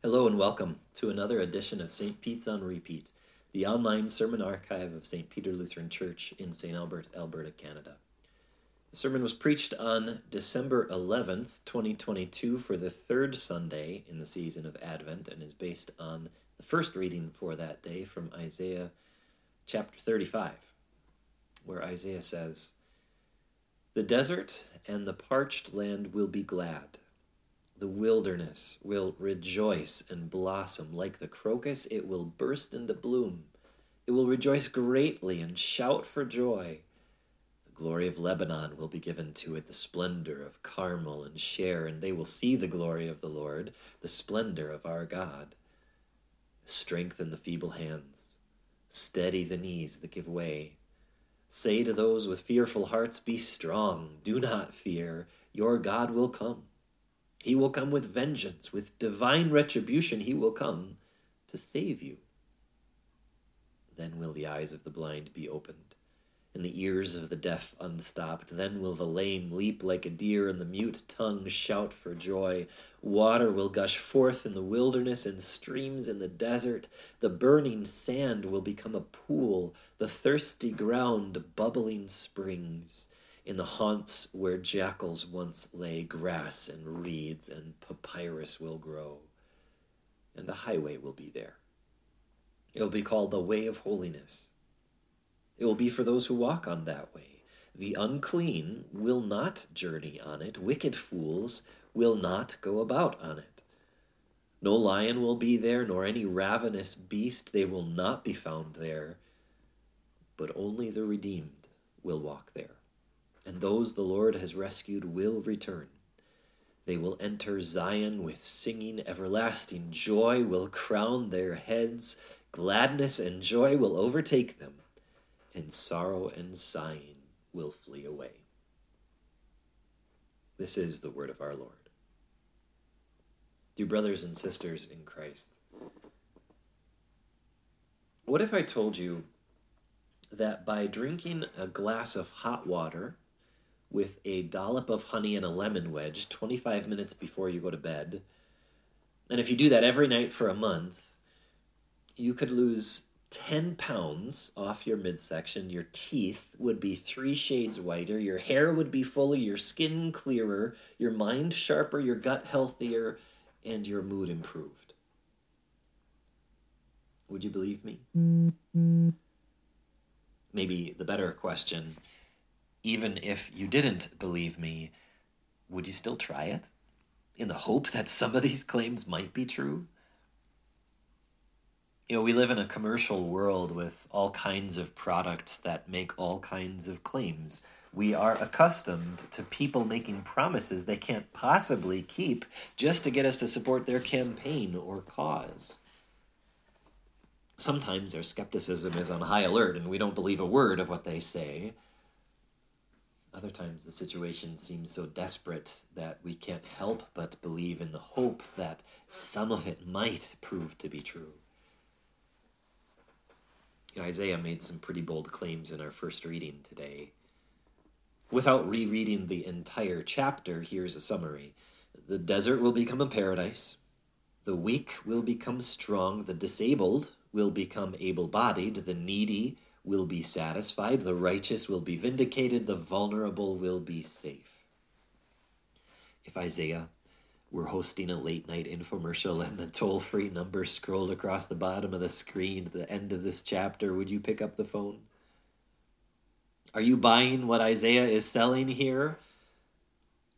Hello and welcome to another edition of St. Pete's on Repeat, the online sermon archive of St. Peter Lutheran Church in St. Albert, Alberta, Canada. The sermon was preached on December 11th, 2022, for the third Sunday in the season of Advent and is based on the first reading for that day from Isaiah chapter 35, where Isaiah says, The desert and the parched land will be glad the wilderness will rejoice and blossom. Like the crocus, it will burst into bloom. It will rejoice greatly and shout for joy. The glory of Lebanon will be given to it, the splendor of Carmel and Sharon. They will see the glory of the Lord, the splendor of our God. Strengthen the feeble hands, steady the knees that give way. Say to those with fearful hearts, Be strong, do not fear, your God will come. He will come with vengeance, with divine retribution. He will come to save you. Then will the eyes of the blind be opened, and the ears of the deaf unstopped. Then will the lame leap like a deer, and the mute tongue shout for joy. Water will gush forth in the wilderness, and streams in the desert. The burning sand will become a pool, the thirsty ground bubbling springs in the haunts where jackals once lay, grass and reeds and papyrus will grow, and a highway will be there. It will be called the way of holiness. It will be for those who walk on that way. The unclean will not journey on it, wicked fools will not go about on it. No lion will be there, nor any ravenous beast, they will not be found there, but only the redeemed will walk there and those the Lord has rescued will return. They will enter Zion with singing, everlasting joy will crown their heads, gladness and joy will overtake them, and sorrow and sighing will flee away. This is the word of our Lord. Dear brothers and sisters in Christ, what if I told you that by drinking a glass of hot water with a dollop of honey and a lemon wedge 25 minutes before you go to bed. And if you do that every night for a month, you could lose 10 pounds off your midsection. Your teeth would be three shades whiter. Your hair would be fuller. Your skin clearer. Your mind sharper. Your gut healthier. And your mood improved. Would you believe me? Mm-hmm. Maybe the better question even if you didn't believe me, would you still try it? In the hope that some of these claims might be true? You know, we live in a commercial world with all kinds of products that make all kinds of claims. We are accustomed to people making promises they can't possibly keep just to get us to support their campaign or cause. Sometimes our skepticism is on high alert and we don't believe a word of what they say. Other times the situation seems so desperate that we can't help but believe in the hope that some of it might prove to be true. Isaiah made some pretty bold claims in our first reading today. Without rereading the entire chapter, here's a summary The desert will become a paradise, the weak will become strong, the disabled will become able bodied, the needy will be satisfied, the righteous will be vindicated, the vulnerable will be safe. If Isaiah were hosting a late night infomercial and the toll free number scrolled across the bottom of the screen at the end of this chapter, would you pick up the phone? Are you buying what Isaiah is selling here?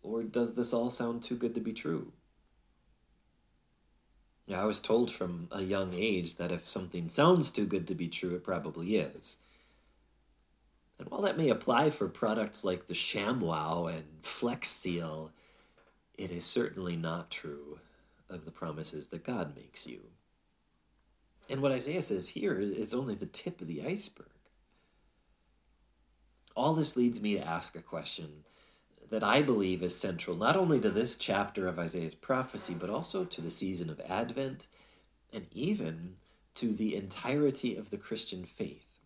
Or does this all sound too good to be true? I was told from a young age that if something sounds too good to be true, it probably is. And while that may apply for products like the ShamWow and Flex Seal, it is certainly not true of the promises that God makes you. And what Isaiah says here is only the tip of the iceberg. All this leads me to ask a question that I believe is central not only to this chapter of Isaiah's prophecy, but also to the season of Advent and even to the entirety of the Christian faith.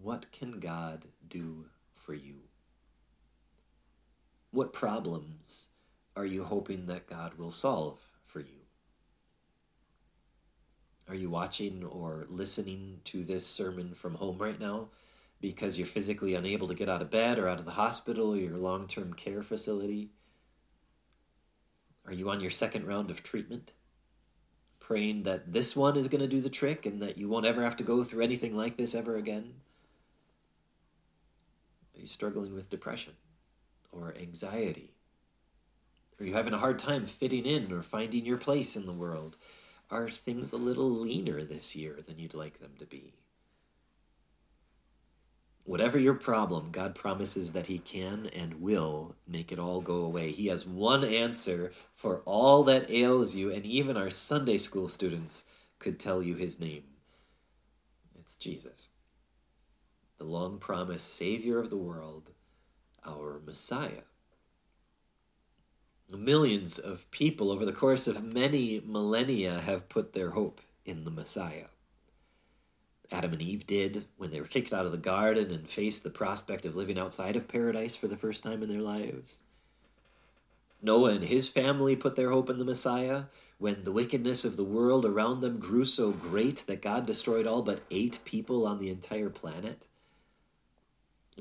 What can God do for you? What problems are you hoping that God will solve for you? Are you watching or listening to this sermon from home right now because you're physically unable to get out of bed or out of the hospital or your long term care facility? Are you on your second round of treatment? Praying that this one is going to do the trick and that you won't ever have to go through anything like this ever again? Are you struggling with depression or anxiety? Are you having a hard time fitting in or finding your place in the world? Are things a little leaner this year than you'd like them to be? Whatever your problem, God promises that He can and will make it all go away. He has one answer for all that ails you, and even our Sunday school students could tell you His name. It's Jesus, the long promised Savior of the world, our Messiah. Millions of people over the course of many millennia have put their hope in the Messiah. Adam and Eve did when they were kicked out of the garden and faced the prospect of living outside of paradise for the first time in their lives. Noah and his family put their hope in the Messiah when the wickedness of the world around them grew so great that God destroyed all but eight people on the entire planet.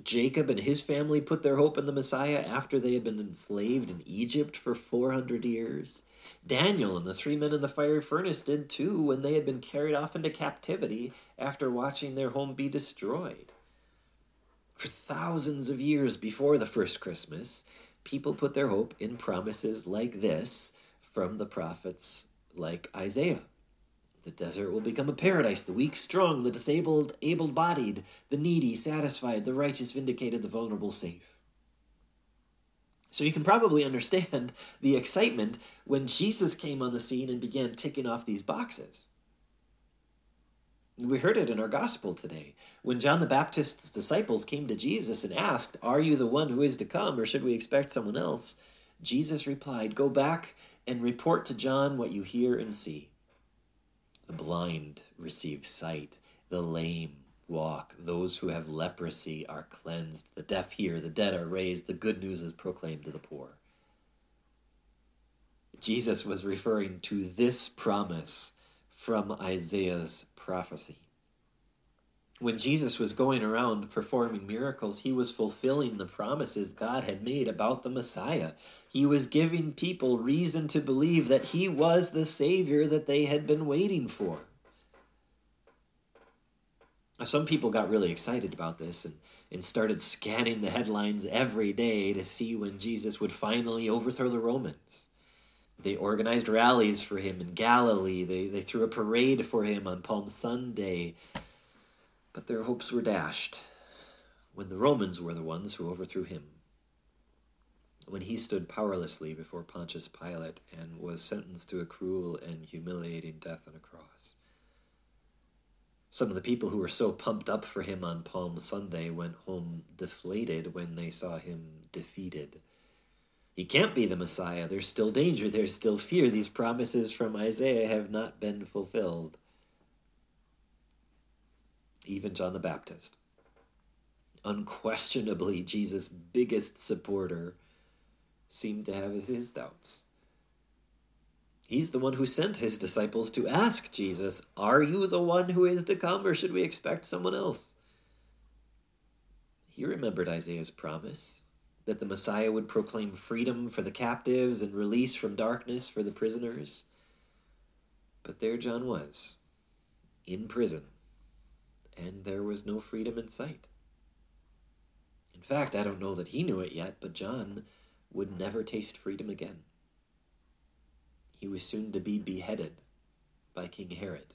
Jacob and his family put their hope in the Messiah after they had been enslaved in Egypt for 400 years. Daniel and the three men in the fire furnace did too when they had been carried off into captivity after watching their home be destroyed. For thousands of years before the first Christmas, people put their hope in promises like this from the prophets like Isaiah. The desert will become a paradise, the weak strong, the disabled able bodied, the needy satisfied, the righteous vindicated, the vulnerable safe. So you can probably understand the excitement when Jesus came on the scene and began ticking off these boxes. We heard it in our gospel today. When John the Baptist's disciples came to Jesus and asked, Are you the one who is to come, or should we expect someone else? Jesus replied, Go back and report to John what you hear and see. The blind receive sight, the lame walk, those who have leprosy are cleansed, the deaf hear, the dead are raised, the good news is proclaimed to the poor. Jesus was referring to this promise from Isaiah's prophecy when Jesus was going around performing miracles, he was fulfilling the promises God had made about the Messiah. He was giving people reason to believe that he was the Savior that they had been waiting for. Some people got really excited about this and, and started scanning the headlines every day to see when Jesus would finally overthrow the Romans. They organized rallies for him in Galilee. They, they threw a parade for him on Palm Sunday. But their hopes were dashed when the Romans were the ones who overthrew him. When he stood powerlessly before Pontius Pilate and was sentenced to a cruel and humiliating death on a cross. Some of the people who were so pumped up for him on Palm Sunday went home deflated when they saw him defeated. He can't be the Messiah. There's still danger. There's still fear. These promises from Isaiah have not been fulfilled even John the Baptist. Unquestionably, Jesus' biggest supporter seemed to have his doubts. He's the one who sent his disciples to ask Jesus, Are you the one who is to come, or should we expect someone else? He remembered Isaiah's promise that the Messiah would proclaim freedom for the captives and release from darkness for the prisoners. But there John was, in prison, and there was no freedom in sight. In fact, I don't know that he knew it yet, but John would never taste freedom again. He was soon to be beheaded by King Herod.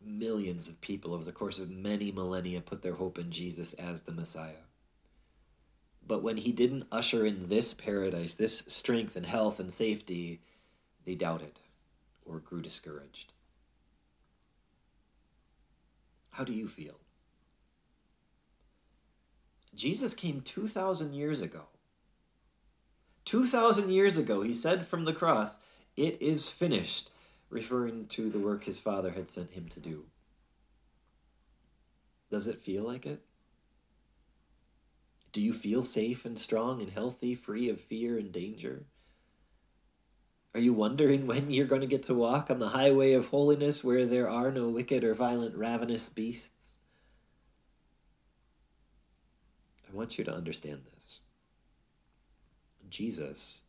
Millions of people over the course of many millennia put their hope in Jesus as the Messiah. But when he didn't usher in this paradise, this strength and health and safety, they doubted or grew discouraged. How do you feel? Jesus came 2,000 years ago. 2,000 years ago, he said from the cross, It is finished, referring to the work his Father had sent him to do. Does it feel like it? Do you feel safe and strong and healthy, free of fear and danger? Are you wondering when you're going to get to walk on the highway of holiness where there are no wicked or violent ravenous beasts? I want you to understand this. Jesus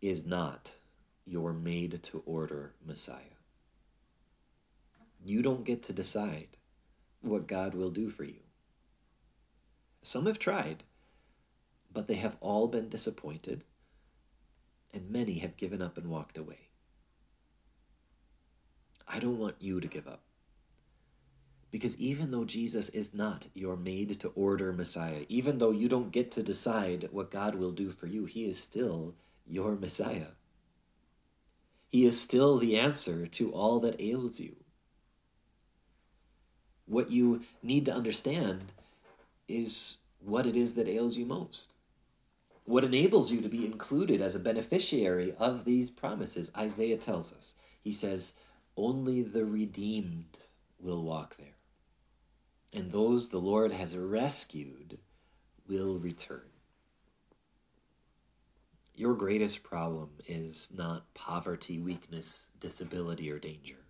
is not your made to order Messiah. You don't get to decide what God will do for you. Some have tried, but they have all been disappointed, and many have given up and walked away. I don't want you to give up. Because even though Jesus is not your made to order Messiah, even though you don't get to decide what God will do for you, He is still your Messiah. He is still the answer to all that ails you. What you need to understand is what it is that ails you most. What enables you to be included as a beneficiary of these promises. Isaiah tells us. He says, Only the redeemed will walk there, and those the Lord has rescued will return. Your greatest problem is not poverty, weakness, disability, or danger.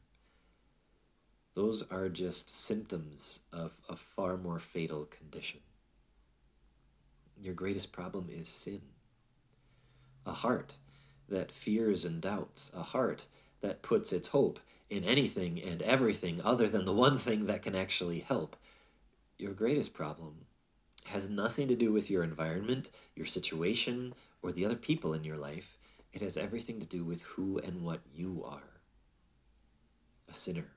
Those are just symptoms of a far more fatal condition. Your greatest problem is sin. A heart that fears and doubts, a heart that puts its hope in anything and everything other than the one thing that can actually help. Your greatest problem has nothing to do with your environment, your situation, or the other people in your life. It has everything to do with who and what you are a sinner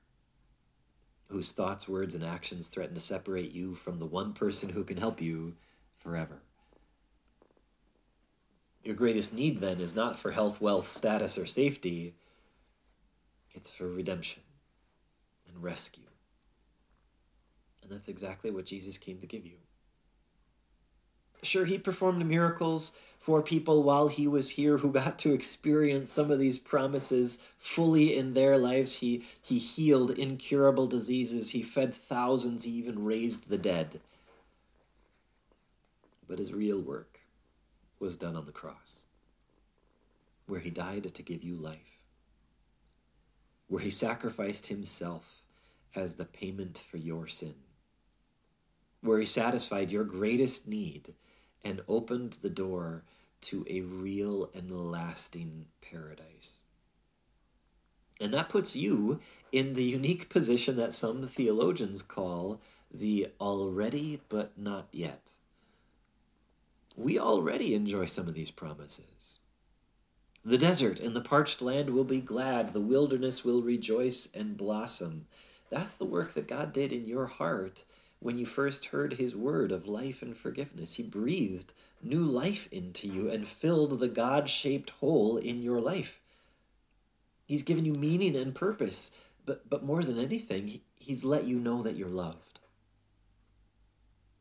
whose thoughts, words, and actions threaten to separate you from the one person who can help you forever. Your greatest need then is not for health, wealth, status, or safety, it's for redemption and rescue. And that's exactly what Jesus came to give you. Sure, he performed miracles for people while he was here who got to experience some of these promises fully in their lives. He, he healed incurable diseases, he fed thousands, he even raised the dead. But his real work was done on the cross, where he died to give you life, where he sacrificed himself as the payment for your sin, where he satisfied your greatest need and opened the door to a real and lasting paradise. And that puts you in the unique position that some theologians call the already but not yet. We already enjoy some of these promises. The desert and the parched land will be glad, the wilderness will rejoice and blossom. That's the work that God did in your heart when you first heard his word of life and forgiveness. He breathed new life into you and filled the God shaped hole in your life. He's given you meaning and purpose, but, but more than anything, he's let you know that you're loved.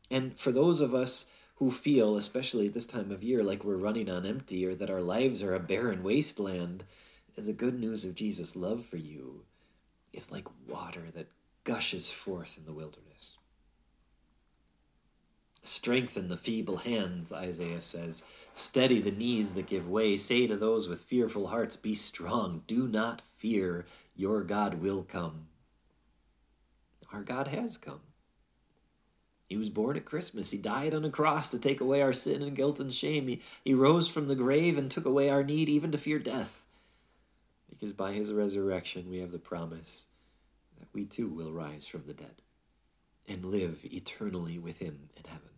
And for those of us who feel, especially at this time of year, like we're running on empty or that our lives are a barren wasteland, the good news of Jesus' love for you is like water that gushes forth in the wilderness. Strengthen the feeble hands, Isaiah says. Steady the knees that give way. Say to those with fearful hearts, Be strong. Do not fear. Your God will come. Our God has come. He was born at Christmas. He died on a cross to take away our sin and guilt and shame. He, he rose from the grave and took away our need even to fear death. Because by his resurrection, we have the promise that we too will rise from the dead and live eternally with him in heaven.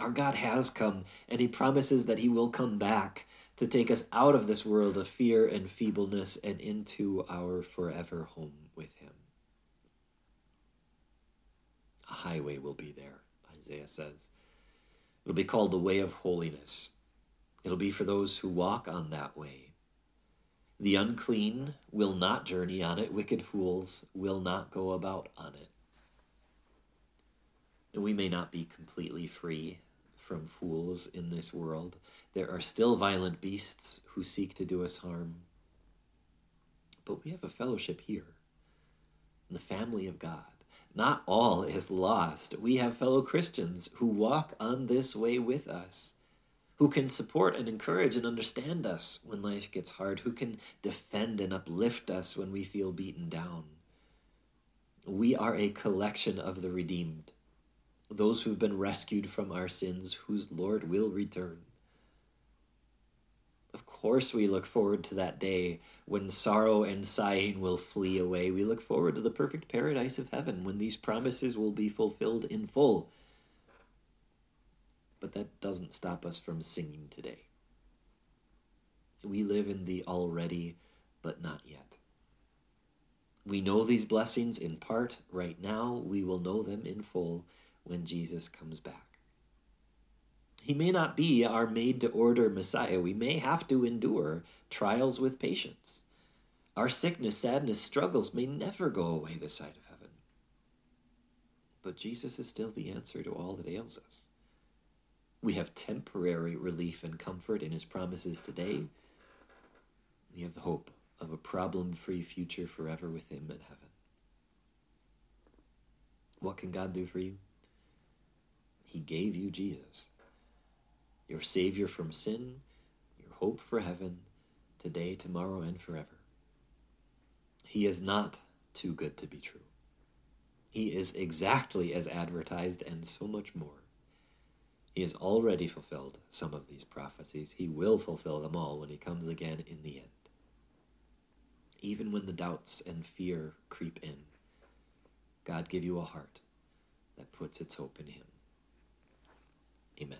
Our God has come, and He promises that He will come back to take us out of this world of fear and feebleness and into our forever home with Him. A highway will be there, Isaiah says. It'll be called the way of holiness. It'll be for those who walk on that way. The unclean will not journey on it, wicked fools will not go about on it. And we may not be completely free from fools in this world. There are still violent beasts who seek to do us harm. But we have a fellowship here, in the family of God. Not all is lost. We have fellow Christians who walk on this way with us, who can support and encourage and understand us when life gets hard, who can defend and uplift us when we feel beaten down. We are a collection of the redeemed, those who've been rescued from our sins, whose Lord will return. Of course, we look forward to that day when sorrow and sighing will flee away. We look forward to the perfect paradise of heaven when these promises will be fulfilled in full. But that doesn't stop us from singing today. We live in the already, but not yet. We know these blessings in part right now. We will know them in full when Jesus comes back. He may not be our made to order Messiah. We may have to endure trials with patience. Our sickness, sadness, struggles may never go away this side of heaven. But Jesus is still the answer to all that ails us. We have temporary relief and comfort in his promises today. We have the hope of a problem free future forever with him in heaven. What can God do for you? He gave you Jesus your Savior from sin, your hope for heaven, today, tomorrow, and forever. He is not too good to be true. He is exactly as advertised and so much more. He has already fulfilled some of these prophecies. He will fulfill them all when he comes again in the end. Even when the doubts and fear creep in, God give you a heart that puts its hope in him. Amen.